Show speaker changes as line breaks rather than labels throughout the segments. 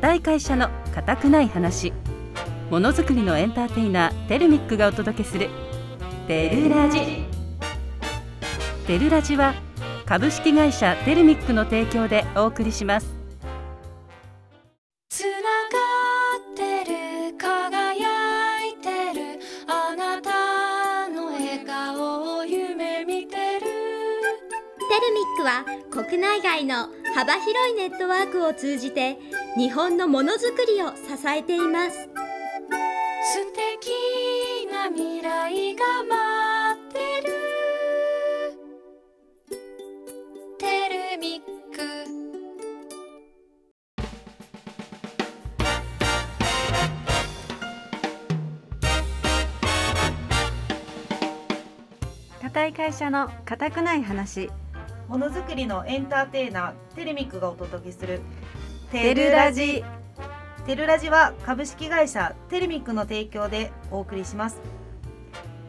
固い会社の固くない話。ものづくりのエンターテイナーテルミックがお届けする。テルラジ。テルラジは株式会社テルミックの提供でお送りします。
つながってる輝いてる。あなたの笑顔を夢見てる。
テルミックは国内外の幅広いネットワークを通じて日本のものづくりを支えています。
素敵な未来が待ってる。テルミック。
固い会社の固くない話。
ものづくりのエンターテイナーテレミックがお届けする
テルラジ。
テルラジは株式会社テレミックの提供でお送りします。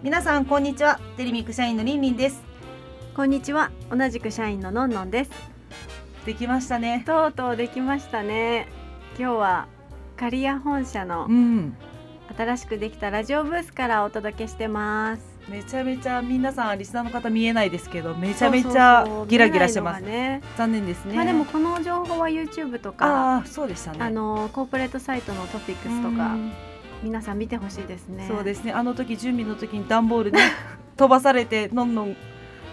皆さんこんにちは。テレミック社員のりんりんです。
こんにちは。同じく社員ののんのんです。
できましたね。
とうとうできましたね。今日は刈谷本社の
ん。
新しくできたラジオブースからお届けしてます
めちゃめちゃ皆さんリスナーの方見えないですけどめちゃめちゃギラギラしてます。
ね。
残念ですね。
まあでもこの情報は YouTube とか
ああそうでしたね。
あのコーポレートサイトのトピックスとか
うん。
皆さん見てほしいですね。
そうですね。あの時準備の時に段ボールね 飛ばされてのんのん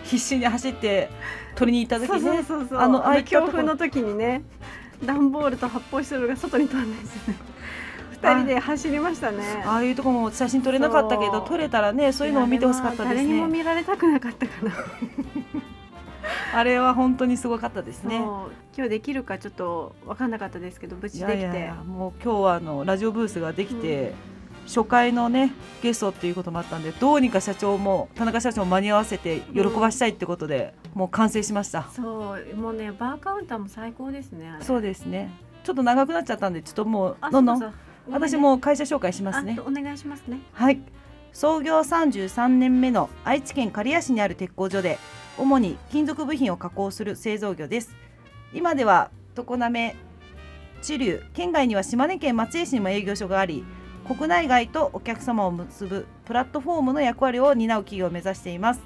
必死に走って取りに行った時ね。あの
強風の時にね段ボールと発泡スチロールが外に飛んだんですよね二人で走りましたね。
ああいうとこも写真撮れなかったけど撮れたらねそういうのも見てほしかったです
誰にも
ね
見られたくなかったかな
あれは本当にすごかったですね。
今日できるかちょっと分かんなかったですけど無
い
事できて。
やいやいやもう今日はあのラジオブースができて、初回のねゲストっていうこともあったんでどうにか社長も田中社長も間に合わせて喜ばしたいってことで、もう完成しました。
そう。もうねバーカウンターも最高ですね
そうですね。ちょっと長くなっちゃったんでちょっともう
あ
どんどん私も会社紹介しますね。
あお願いしますね。
はい。創業33年目の愛知県刈谷市にある鉄工所で主に金属部品を加工する製造業です。今では常滑知立県外には島根県松江市にも営業所があり国内外とお客様を結ぶプラットフォームの役割を担う企業を目指しています。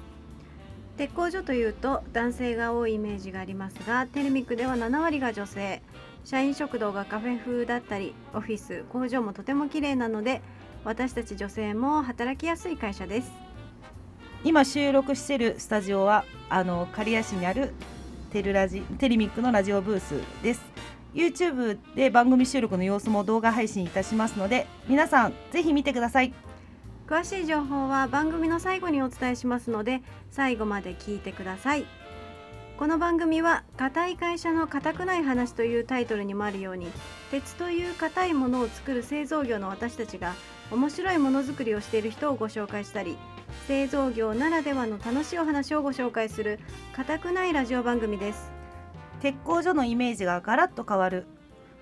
鉄工所というと男性が多いイメージがありますがテレミックでは7割が女性社員食堂がカフェ風だったりオフィス工場もとても綺麗なので私たち女性も働きやすい会社です。
今収録しているスタジオはあの刈谷市にあるテルラジテレミックのラジオブースです。YouTube で番組収録の様子も動画配信いたしますので皆さんぜひ見てください。
詳しい情報は番組の最後にお伝えしますので最後まで聞いてくださいこの番組は「硬い会社の硬くない話」というタイトルにもあるように鉄という硬いものを作る製造業の私たちが面白いものづくりをしている人をご紹介したり製造業ならではの楽しいお話をご紹介する硬くないラジオ番組です。
鉄工所のイメージがガラッと変わる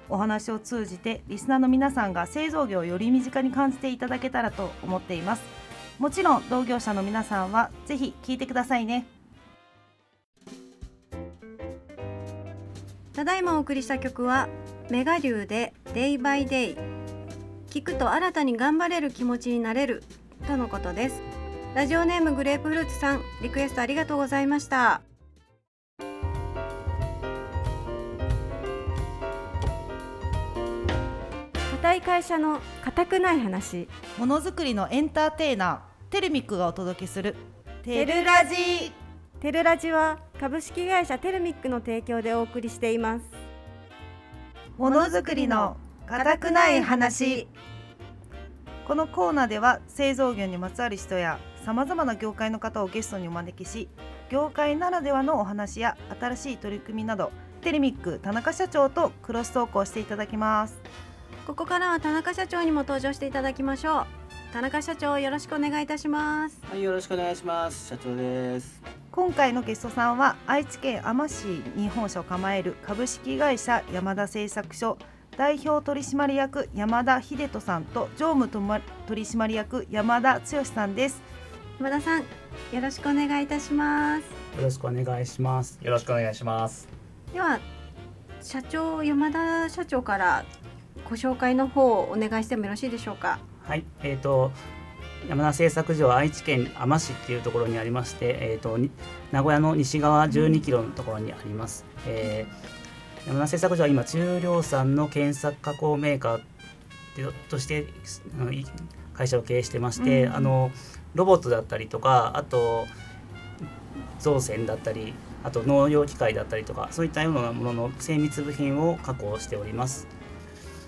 お話を通じてリスナーの皆さんが製造業をより身近に感じていただけたらと思っています。もちろん同業者の皆さんはぜひ聞いてくださいね。
ただいまお送りした曲はメガ流でデイバイデイ聞くと新たに頑張れる気持ちになれる。とのことです。ラジオネームグレープフルーツさんリクエストありがとうございました。硬い会社の硬くない話。
ものづくりのエンターテイナーテルミックがお届けする。
テルラジ。テルラジは株式会社テルミックの提供でお送りしています。
ものづくりの固くない話。このコーナーでは製造業にまつわる人やさまざまな業界の方をゲストにお招きし業界ならではのお話や新しい取り組みなどテレミック田中社長とクロストークをしていただきます。
ここからは田中社長にも登場していただきましょう。田中社長よろしくお願いいたします。
はい、よろしくお願いします。社長です。
今回のゲストさんは愛知県あま市に本社を構える株式会社山田製作所代表取締役山田秀人さんと常務取締役山田剛さんです
山田さんよろしくお願いいたします
よろしくお願いします。
よろしくお願いします。
では社長山田社長からご紹介の方をお願いしてもよろしいでしょうか？
はい、えっ、と山田製作所は愛知県あま市っていうところにありまして、えっ、とに名古屋の西側12キロのところにあります。えー山田製作所は今中量産の検索加工メーカーとして会社を経営してまして、
うん
あのロボットだったりとかあと造船だったりあと農業機械だったりとかそういったようなものの精密部品を加工しております。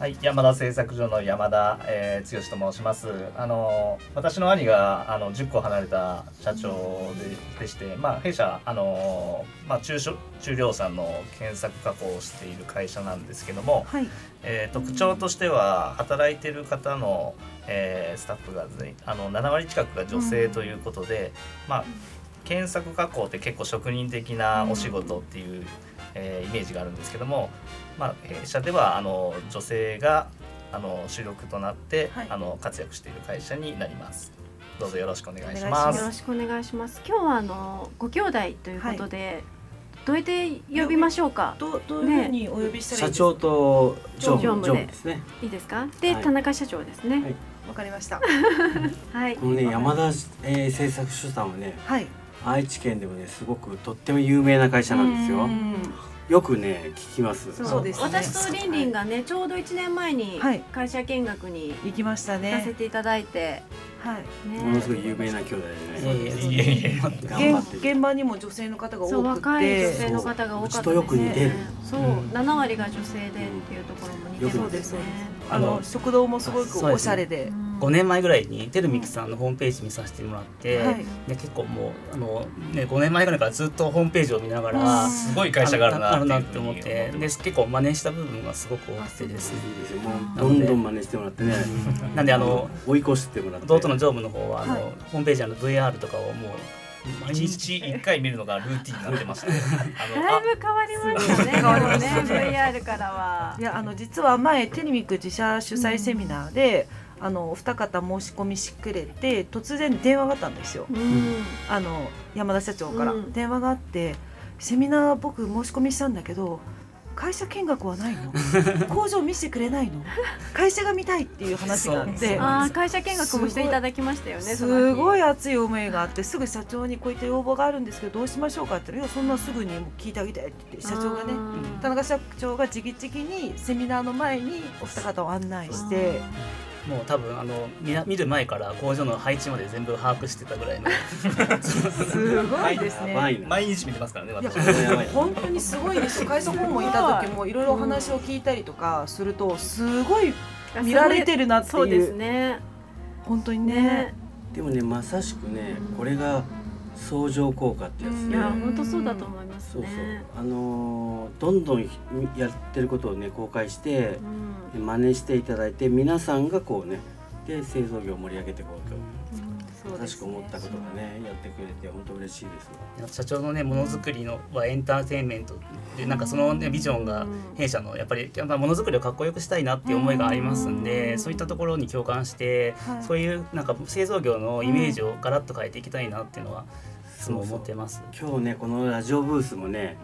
はい、山田製作所の山田、えー、剛と申します。あの私の兄があの10個離れた社長ででして、まあ弊社あのまあ中小中量産の検索加工をしている会社なんですけども、
はい
えー特徴としては働いてる方の、えースタッフがあの7割近くが女性ということで、まあ検索加工って結構職人的なお仕事っていう、えーイメージがあるんですけども、まあ、弊社ではあの女性があの主力となって、
はい
あの活躍している会社になります。どうぞよろしくお願いします。
よろしくお願いします。今日はあのご兄弟ということで、どうやって呼びましょうか？
どうどういうふうにお呼びしたらいいですか？
社長と常務
で
すね。
いいですか？で、
はい
田中社長ですね。
はい
わかりました
はい。
このね山田、えー製作所さんはね
はい
愛知県でもねすごくとっても有名な会社なんですよ
う。ん
よくね聞きます。
そうですね
私とりんりんがね、ちょうど一年前に
はい
会社見学に
行きました
行かせ
ね
ていただいて、
はい
ね。
ものすごい有名な兄弟でね。
現現場にも女性の方が
そう
多く
若い女
て
性の方が多かったですね。
うちとよく似てる。
そう、
うん。
七割が女性でっていうところも似てる
よく
んですね。
あの食堂もすごくおしゃれで。
うん。
5年前ぐらいにテルミックさんのホームページ見させてもらって、
はい。
で結構もうあの、ね、5年前ぐらいからずっとホームページを見ながら、
すごい会社があるな
あるなって思って。で結構真似した部分がすごく多くてですね。
いいですよ。もうどんどん真似してもらってね。
なんであの
追い越してもらって。
弟の常務の方はあの、
はい
ホームページの VR とかをもう毎
一
日
日一回見るのがルーティンになってまして、あの
だいぶ変わりましたね。ね、VR からは。
いやあの実は前テレミック自社主催セミナーで、あのお二方申し込みしくれて突然電話があったんですよ
うん。
あの山田社長から、
うん
電話があってセミナー僕申し込みしたんだけど会社見学はないの？工場見せてくれないの？会社が見たいっていう話があって。
ああ、会社見学もしていただきましたよね。
すご
い。
い熱い思いがあってすぐ社長にこういった要望があるんですけどどうしましょうかって言ったら「いやそんなすぐにもう聞いてあげて」って言って社長がね田中社長が直々にセミナーの前にお二方を案内して
もう多分あの見な見る前から工場の配置まで全部把握してたぐらいの
すごいですね。
毎日見てますからね、
いや
私。
本当にすごいですよ会社訪問行った時もいろいろお話を聞いたりとかするとすごい見られてるなって
そうです
いう
ね。
本当にね
ね。
でもねまさしくねこれが相乗効果ってやつね。
いや、本当そうだと思います
そうそう
ね。。
あのーどんどんやってることをね公開して
うん。
真似していただいて皆さんがこうねで製造業を盛り上げていこうと。
そう
く思ったことがねやってくれて本当嬉しいです。
社長のねものづくりのはエンターテインメントでなんかその、ね、ビジョンが弊社のやっぱりやっぱものづくりをかっこよくしたいなっていう思いがありますんでそういったところに共感して
はい。
そういうなんか製造業のイメージをガラッと変えていきたいなっていうのはいつも思ってます。
今日ねこのラジオブースもね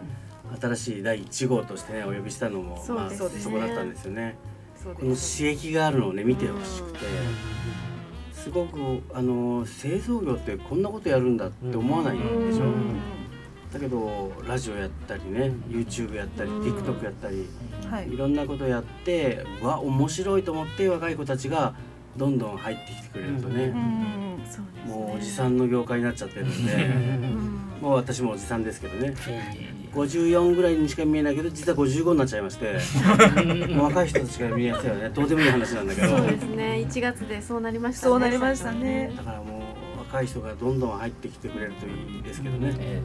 新しい第1号としてねお呼びしたのもまあ
そ
こだったんですよね。この刺激があるのをね見てほしくて。すごくあの製造業ってこんなことやるんだって思わないでしょ、だけどラジオやったりね YouTube やったり TikTok やったり
はい。
いろんなことやってわ面白いと思って若い子たちがどんどん入ってきてくれるとね、
うん
ね。
もうおじさんの業界になっちゃってるんで。
うん。
もう私もおじさんですけどね54ぐらいにしか見えないけど実は55になっちゃいまして 若い人たちが見えやすいよね。どうでもいい話なんだけど。
そうですね。1月でそうなりましたね。
そうなりましたね。
だからもう若い人がどんどん入ってきてくれるといいですけどね、
え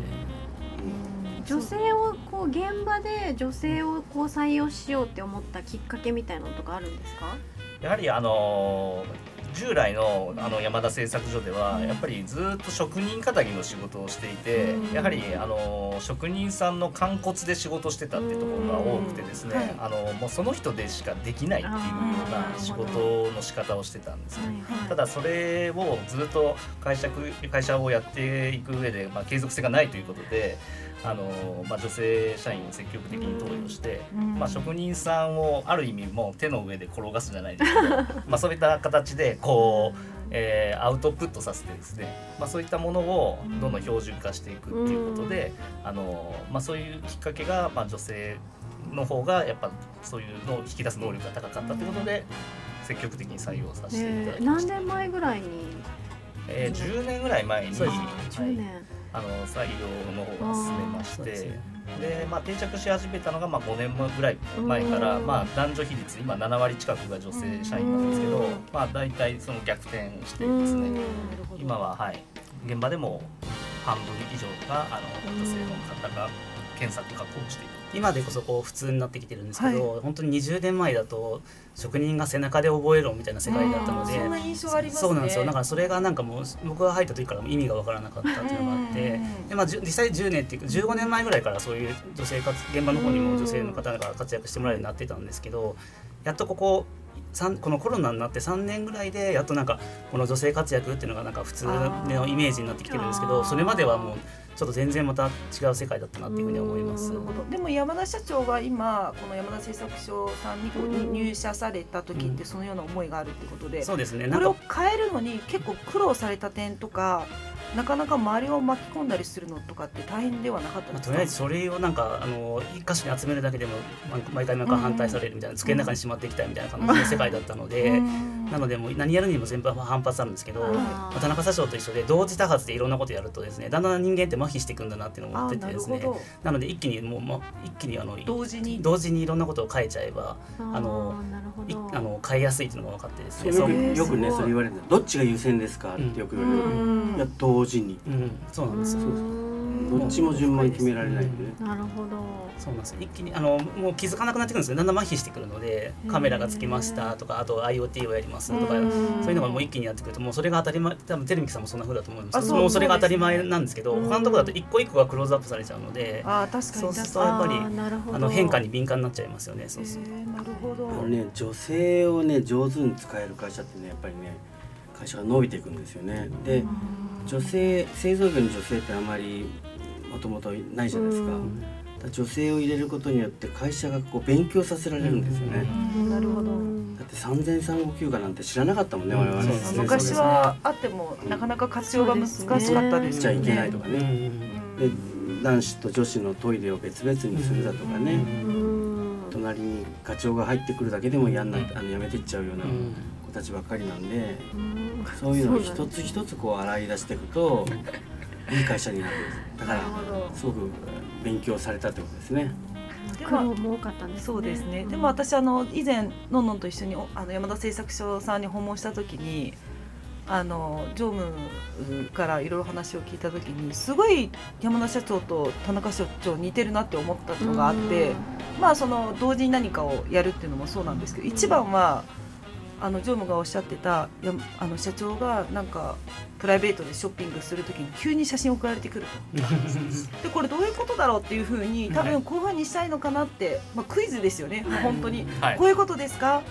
女性をこう現場で女性をこう採用しようって思ったきっかけみたいなのとかあるんですか？
やはりあの従来のあの山田製作所ではやっぱりずっと職人かたぎの仕事をしていて
うん。
やはりあの職人さんの肝骨で仕事してたっていうところが多くてですね、あのもうその人でしかできないっていうような仕事の仕方をしてたんですね。ただそれをずっと会社会社をやっていく上で、まあ、継続性がないということであのまあ、女性社員を積極的に登用して、
うん。
まあ、職人さんをある意味もう手の上で転がすじゃないですけど まあそういった形でこう、えーアウトプットさせてですね、まあ、そういったものをどんどん標準化していくっていうことで、あのまあ、そういうきっかけが、まあ、女性の方がやっぱそういうのを引き出す能力が高かったということで積極的に採用させていただ
ね
きました。
何年前ぐらいに？
えー、10年ぐらい前に、はい
10年、
あの採用の方が進めまして
ですね。
で、まあ、定着し始めたのがまあ5年ぐらい前から、
うん。
まあ、男女比率今7割近くが女性社員なんですけど、
うん。
まあ、大体その逆転して
うん
ですね今は、はい、現場でも半分以上があの女性の方が検索確保している。
今でこそこう普通になってきてるんですけど、本当に20年前だと職人が背中で覚えろみたいな世界だったので、
そんな印象ありますね。
そうなんですよ。だからそれがなんかもう僕が入った時からも意味が分からなかったっていうのがあって
うん。
で、まあ、実際10年っていうか15年前ぐらいからそういう女性活現場の方にも女性の方が活躍してもらえるようになってたんですけどやっとここ三このコロナになって3年ぐらいでやっとなんかこの女性活躍っていうのがなんか普通のイメージになってきてるんですけどそれまではもうちょっと全然また違う世界だったなっていうふうには思います。
でも山田社長が今この山田製作所さんに入社された時ってそのような思いがあるってことで、
そうですね。
これを変えるのに結構苦労された点とかなかなか周りを巻き込んだりするのとかって大変ではなかった
まあ、とりあえず書類をなんかあの一箇所に集めるだけでもま毎回毎回反対されるみたいな、机の中にしまっていきたいみたいな感じの世界だったので、
うん。
なのでもう何やるにも全部反発あるんですけど、まあ田中社長と一緒で同時多発でいろんなことやるとですねだんだん人間って麻痺していくんだなっていうのを思っててですね。なので一気にもう、ま、一気にあの
同時に？
同時にいろんなことを変えちゃえばあの
ーなるほ
い
ど
あの変えやすいっていうのが分かってですね。
よくよくねそれ言われるんだどっちが優先ですかってよく言われる、
うん。
いや同時に。
うん、そうなんですよ、
どっちも順番に決められないよね、
なるほど。
そうなんです一気にあのもう気づかなくなってくるんですよ。だんだん麻痺してくるのでカメラがつきましたとかあと IoT をやりますとか
うん。
そういうのがもう一気にやってくるともうそれが当たり前多分テレミキさんもそんな風だと思います。
あそう
けどもうそれが当たり前なんですけど
うん
他のところだと一個一個がクローズアップされちゃうので
あー確か
そうするとやっぱり
あ
の変化に敏感になっちゃいますよねそう
に、
すると。
えーなるほど。
あのね女性をね上手に使える会社ってねやっぱりね会社が伸びていくんですよね。で女性製造業に女性ってあまりもともとないじゃないですか,、から女性を入れることによって会社がこう勉強させられるんですよね、
うん。なるほど。
だって産前産後休暇なんて知らなかったもんね、
うん
我々
ね。
昔はあってもなかなか活用が難しかったです
ちゃい。けないとかね、で男子と女子のトイレを別々にするだとかね、
うん。
隣に課長が入ってくるだけでも嫌になって、あのやめてっちゃうような
うん。
子たちばっかりなんで、
うん。
そういうのを一つ一つこう洗い出していくといい会社になるだからすごく勉強されたってことですね。
で
苦労も多かったんですね
そうですね。でも私あの以前のんのんと一緒におあの山田製作所さんに訪問した時に。あの常務からいろいろ話を聞いた時にすごい山田社長と田中社長似てるなって思ったのがあって、まあその同時に何かをやるっていうのもそうなんですけど一番はあの常務がおっしゃってたやあの社長がなんかプライベートでショッピングする時に急に写真送られてくると。でこれどういうことだろうっていうふうに多分こうい。うふうにしたいのかなって、まあ、クイズですよね、本当に、
はい。
こういうことですか？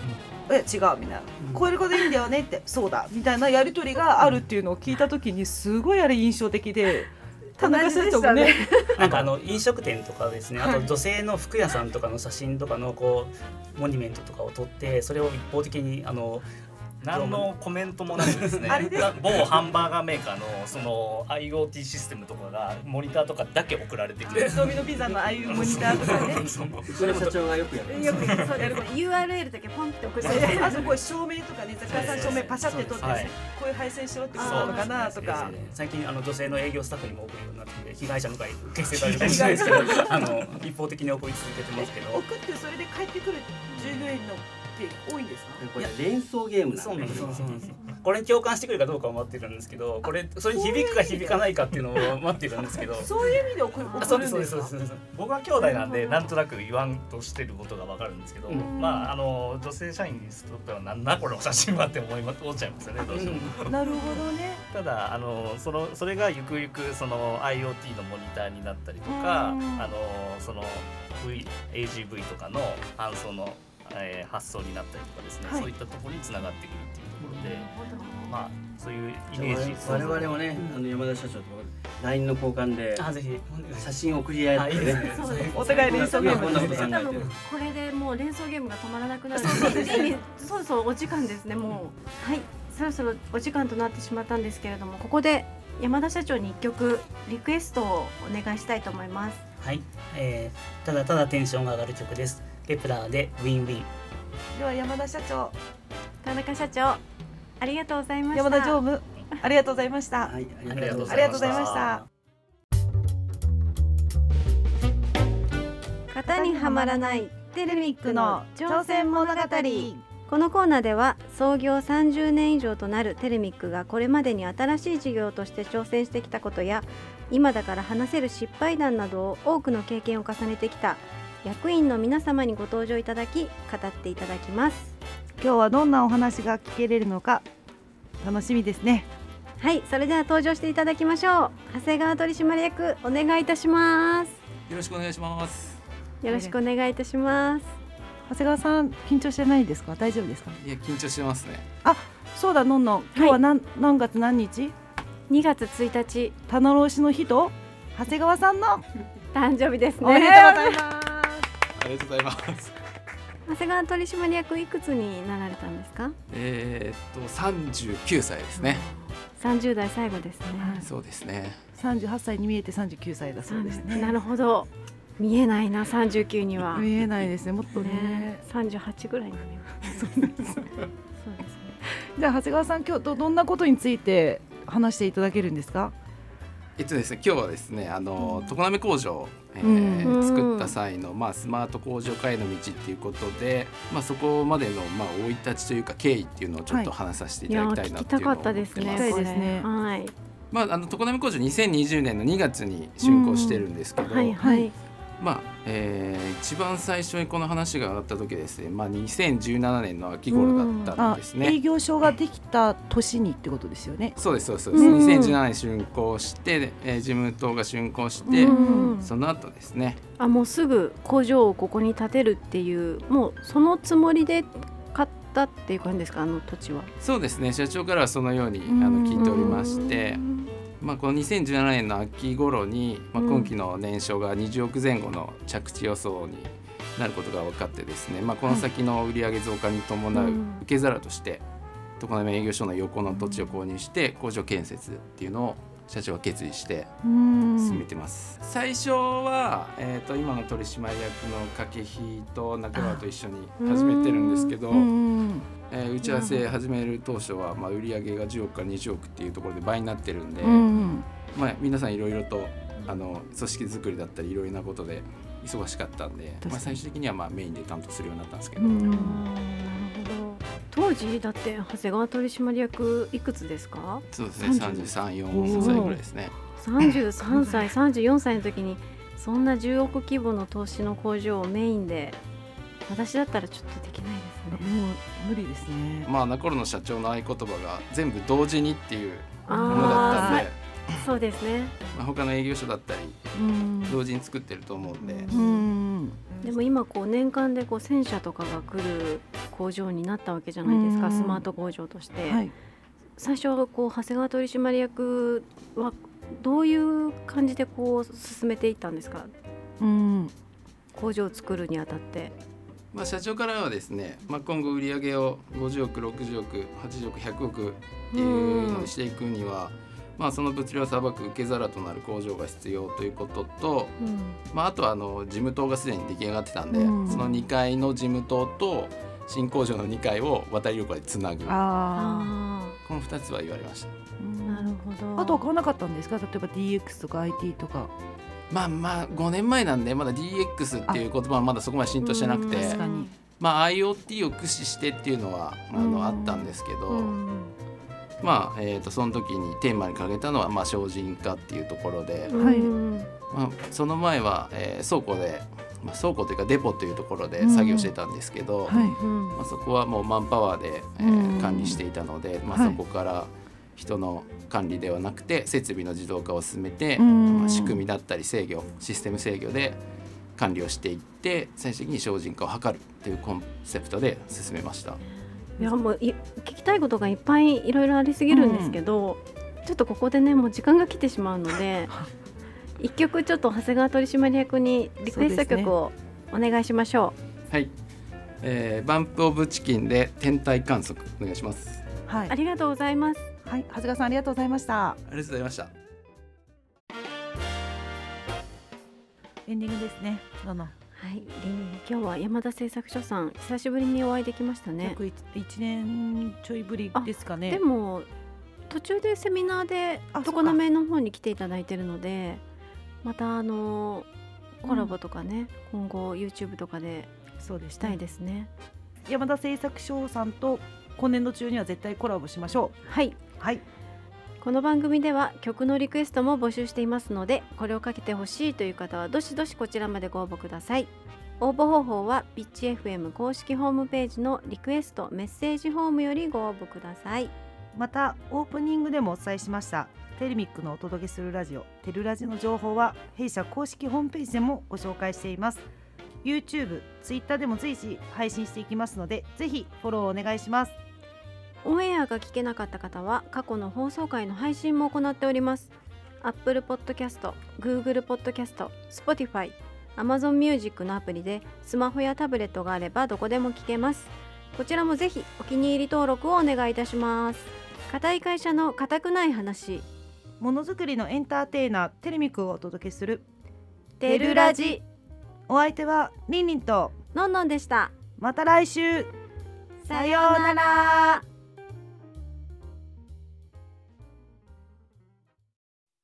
え違うみたいな、こういうことでいいんだよねってそうだみたいなやり取りがあるっていうのを聞いた時にすごいあれ印象的で田中社長もね
なんかあの飲食店とかですねあ
はい。
と女性の服屋さんとかの写真とかのこうモニュメントとかを撮ってそれを一方的にあの
何のコメントもなくですね。
あれです。
某ハンバーガーメーカーのその IoT システムとかがモニターとかだけ送られてきて。
ドミノピザのああいうモニターとかね。
そう
うちの社長がよくやる。
よくそうやる URL だけポンって送って
あそこ照明とかね雑貨屋さん照明パシャって撮って、
はい
こういう配線しろってことなのかなとか。
最近あの女性の営業スタッフにも送るようになって被害者の会結成されるかもしれないです。けどあの一方的に送り続けてます。けど
送ってそれで帰ってくる従業員のって多いんですか？
これ連想ゲームな
そう
んで。
なんですそうなんですこれに共感してくるかどうかを待ってるんですけどこれそれに響くか響かないかっていうのを待ってるんですけど。
そういう意味で送る
あそう
送る
ですそうです
んですか
そうですそうです。
僕は兄弟なんでなんとなく言わんとしてることがわかるんですけど、
うん。
まああの女性社員にとってはなんだこれの写真はって思いま思っちゃいますよねどうしても。
なるほどね。
ただあのそのそれがゆくゆくその IoT のモニターになったりとか、
うん。
あのその v AGV とかの搬送の、えー発送になったりとかですね、
はい。
そういったところにつながってくるっていうところで、まあそういうイメージ
我々もね、あの山田社長と LINE の交換で
あぜひ
写真送り合
あいい
ってね。
ですね。
お互い連想ゲーム
こ
れでもう連想ゲームが止まらなくなるの でそろそろお時間ですねもう。はい。そろそろお時間となってしまったんですけれどもここで山田社長に一曲リクエストをお願いしたいと思います。
はい、えー、ただただテンションが上がる曲です Kep1er で Wing Wing。
では山田社長
田中社長ありがとうございました。
山田常務ありがとうございました、
はい
ありがとうございました。
型にはまらないテレミックの挑戦物語。
語
このコーナーでは創業30年以上となるテレミックがこれまでに新しい事業として挑戦してきたことや今だから話せる失敗談などを多くの経験を重ねてきた役員の皆様にご登場いただき語っていただきます。
今日はどんなお話が聞けれるのか楽しみですね。
はいそれでは登場していただきましょう。長谷川取締役お願いいたします。
よろしくお願いします。
よろしくお願いいたします。
長谷川さん緊張してないですか？大丈夫ですか？
いや緊張してますね。
そうだのんのん。今日は何,、何月何日
？2月1日。
棚卸しの日と？長谷川さんの？
誕生日ですね。
おめでとうございます
ありがとうございます。
長谷川取締役いくつになられたんですか？
えーっと三十九歳ですね。
30代最後ですね、
そうですね。
38歳に見えて39歳だそうですね。
なるほど。見えないな39には。
見えないですね。もっとね。
ね38ぐらいに見えますそうですね。
じゃあ長谷川さん今日どどんなことについて話していただけるんですか？
えっとですね今日はですねあの常滑工場、えー
うん。
作った際のまあスマート工場化への道っていうことで、まあそこまでのまあ生い立ちというか経緯っていうのをちょっと話させていただきたいな
聞き
っていうのを思って
たかったですはい。
まああの常滑工場2020年の2月に竣工してるんですけど、
はいはい
まあ、えー一番最初にこの話が上がった時ですね、まあ、2017年の秋頃だったん
あ
ですね。
営業所ができた年にってことですよね。
そうですそうですそうです、
うん。
2017年竣工して、えー事務棟が竣工して、
うん
その後ですね。
あもうすぐ工場をここに建てるっていうもうそのつもりで買ったっていう感じですかあの土地は。
そうですね。社長からはそのようにあ
うん
の聞いておりまして、まあ、この2017年の秋頃に、まあ、
うん。
今期の年商が20億前後の着地予想になることが分かってですね、まあ、この先の売上増加に伴う
うん。
受け皿として常滑営業所の横の土地を購入して工場建設っていうのを社長は決意して
うん。
進めてます、最初は、えー、と今の取締役の掛比と中川と一緒に始めてるんですけど、
うん
えー打ち合わせ始める当初は、まあ、売上が10億から20億っていうところで倍になってるんで、
うん
まあ、皆さんいろいろとあの組織作りだったりいろいろなことで忙しかったんで、まあ、最終的にはまあメインで担当するようになったんですけど、
当時だって長谷川取締役いくつですか？
そうですね
30
334歳ぐらいですね。
33歳34歳の時にそんな10億規模の投資の工場をメインで私だったらちょっとできないですね
もう無理ですね。
まあ、あの頃の社長の合言葉が全部同時にっていうものだったん
あ
で、
ーそうですね。
まあ、他の営業所だったり
うん。
同時に作ってると思うんで、
うん。
でも今こう年間でこう1000社とかが来る工場になったわけじゃないですか
うん。
スマート工場として、
はい。
最初はこう長谷川取締役はどういう感じでこう進めていったんですか？
うん。
工場を作るにあたって
まあ、社長からはですね、まあ、今後売り上げを50億60億80億100億っていうのにしていくには、まあ、その物量をさばく受け皿となる工場が必要ということと、まあ、あとはあの事務棟がすでに出来上がってたんで、
うん。
その2階の事務棟と新工場の2階を渡り廊下でつなぐこの2つは言われました。
なるほど。
あとは買わなかったんですか？例えば DX とか IT とか
まあまあ5年前なんでまだ DX っていう言葉はまだそこまで浸透してなくて
うん
確かに。
まあ IoT を駆使してっていうのはあ
うん。
のあったんですけど、
うん
まあえー、とその時にテーマに掲げたのは、まあ、精進化っていうところで、
はい。
うん
まあ、その前は、えー倉庫で、まあ、倉庫というかデポというところで作業してたんですけど、まあ、そこはもうマンパワーで、えー
うん。
管理していたので、まあ、
はい。
そこから人の管理ではなくて設備の自動化を進めて、
うん。
まあ、仕組みだったり制御システム制御で管理をしていって最終的に精進化を図るというコンセプトで進めました。
いやもうい聞きたいことがいっぱいいろいろありすぎるんですけど、ちょっちょっとここでねもう時間が来てしまうので 一曲ちょっと長谷川取締役にリクエスト曲をお願いしましょ
はい、えー、バンプオブチキンで天体観測お願いします。
はい、
うありがとうございます
はい、長谷川さんありがとうございました。
ありがとうございました
エンディングですね。どの
はい、り今日は山田製作所さん久しぶりにお会いできましたね
約一一年ちょいぶりですかね。
でも途中でセミナーで
あ
常滑の方に来ていただいてるのでまたあのコラボとかね、今後 YouTube とかで
そうでし
したいですね
山田製作所さんと今年度中には絶対コラボしましょ
はい、
う。はい、
この番組では曲のリクエストも募集していますのでこれをかけてほしいという方はどしどしこちらまでご応募ください。応募方法はピッチ FM 公式ホームページのリクエストメッセージフォームよりご応募ください。
またオープニングでもお伝えしましたテレミックのお届けするラジオテルラジの情報は弊社公式ホームページでもご紹介しています。YouTube、Twitter でも随時配信していきますのでぜひフォローお願いします
オンエアが聞けなかった方は過去の放送回の配信も行っております。Apple Podcast、Google Podcast、Spotify、Amazon Music のアプリでスマホやタブレットがあればどこでも聞けます。こちらもぜひお気に入り登録をお願いいたします。固い会社の固くない話。
ものづくりのエンターテイナーテレミックをお届けする
テルラジ。
お相手はリンリンと
のんのんでした。
また来週。
さようなら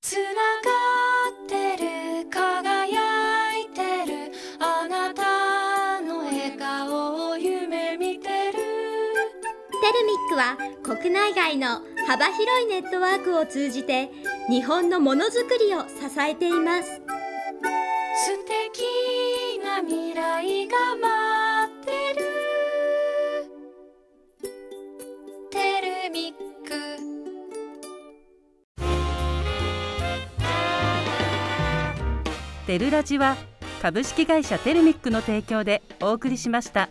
つながってる輝いてるあなたの笑顔を夢見てる。
テルミックは国内外の幅広いネットワークを通じて日本のものづくりを支えています。
テルラジは株式会社テルミックの提供でお送りしました。